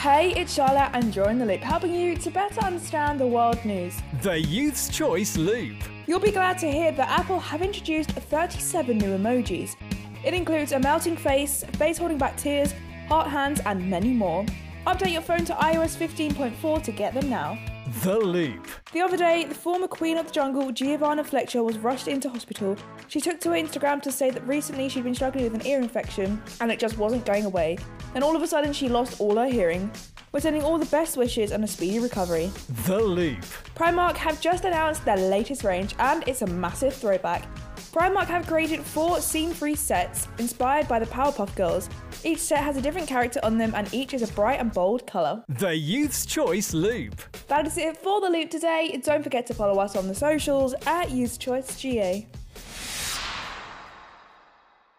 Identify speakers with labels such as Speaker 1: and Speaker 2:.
Speaker 1: Hey, it's Charlotte, and you're in the loop, helping you to better understand the world news.
Speaker 2: The Youth's Choice Loop.
Speaker 1: You'll be glad to hear that Apple have introduced 37 new emojis. It includes a melting face, face holding back tears, heart hands, and many more. Update your phone to iOS 15.4 to get them now.
Speaker 2: The Loop.
Speaker 1: The other day, the former Queen of the Jungle, Giovanna Fletcher, was rushed into hospital. She took to Instagram to say that recently she'd been struggling with an ear infection and it just wasn't going away. And all of a sudden, she lost all her hearing. We're sending all the best wishes and a speedy recovery.
Speaker 2: The Loop.
Speaker 1: Primark have just announced their latest range and it's a massive throwback. Primark have created four scene free sets inspired by the Powerpuff Girls. Each set has a different character on them and each is a bright and bold colour.
Speaker 2: The Youth's Choice Loop.
Speaker 1: That is it for the loop today. Don't forget to follow us on the socials at Youth Choice GA.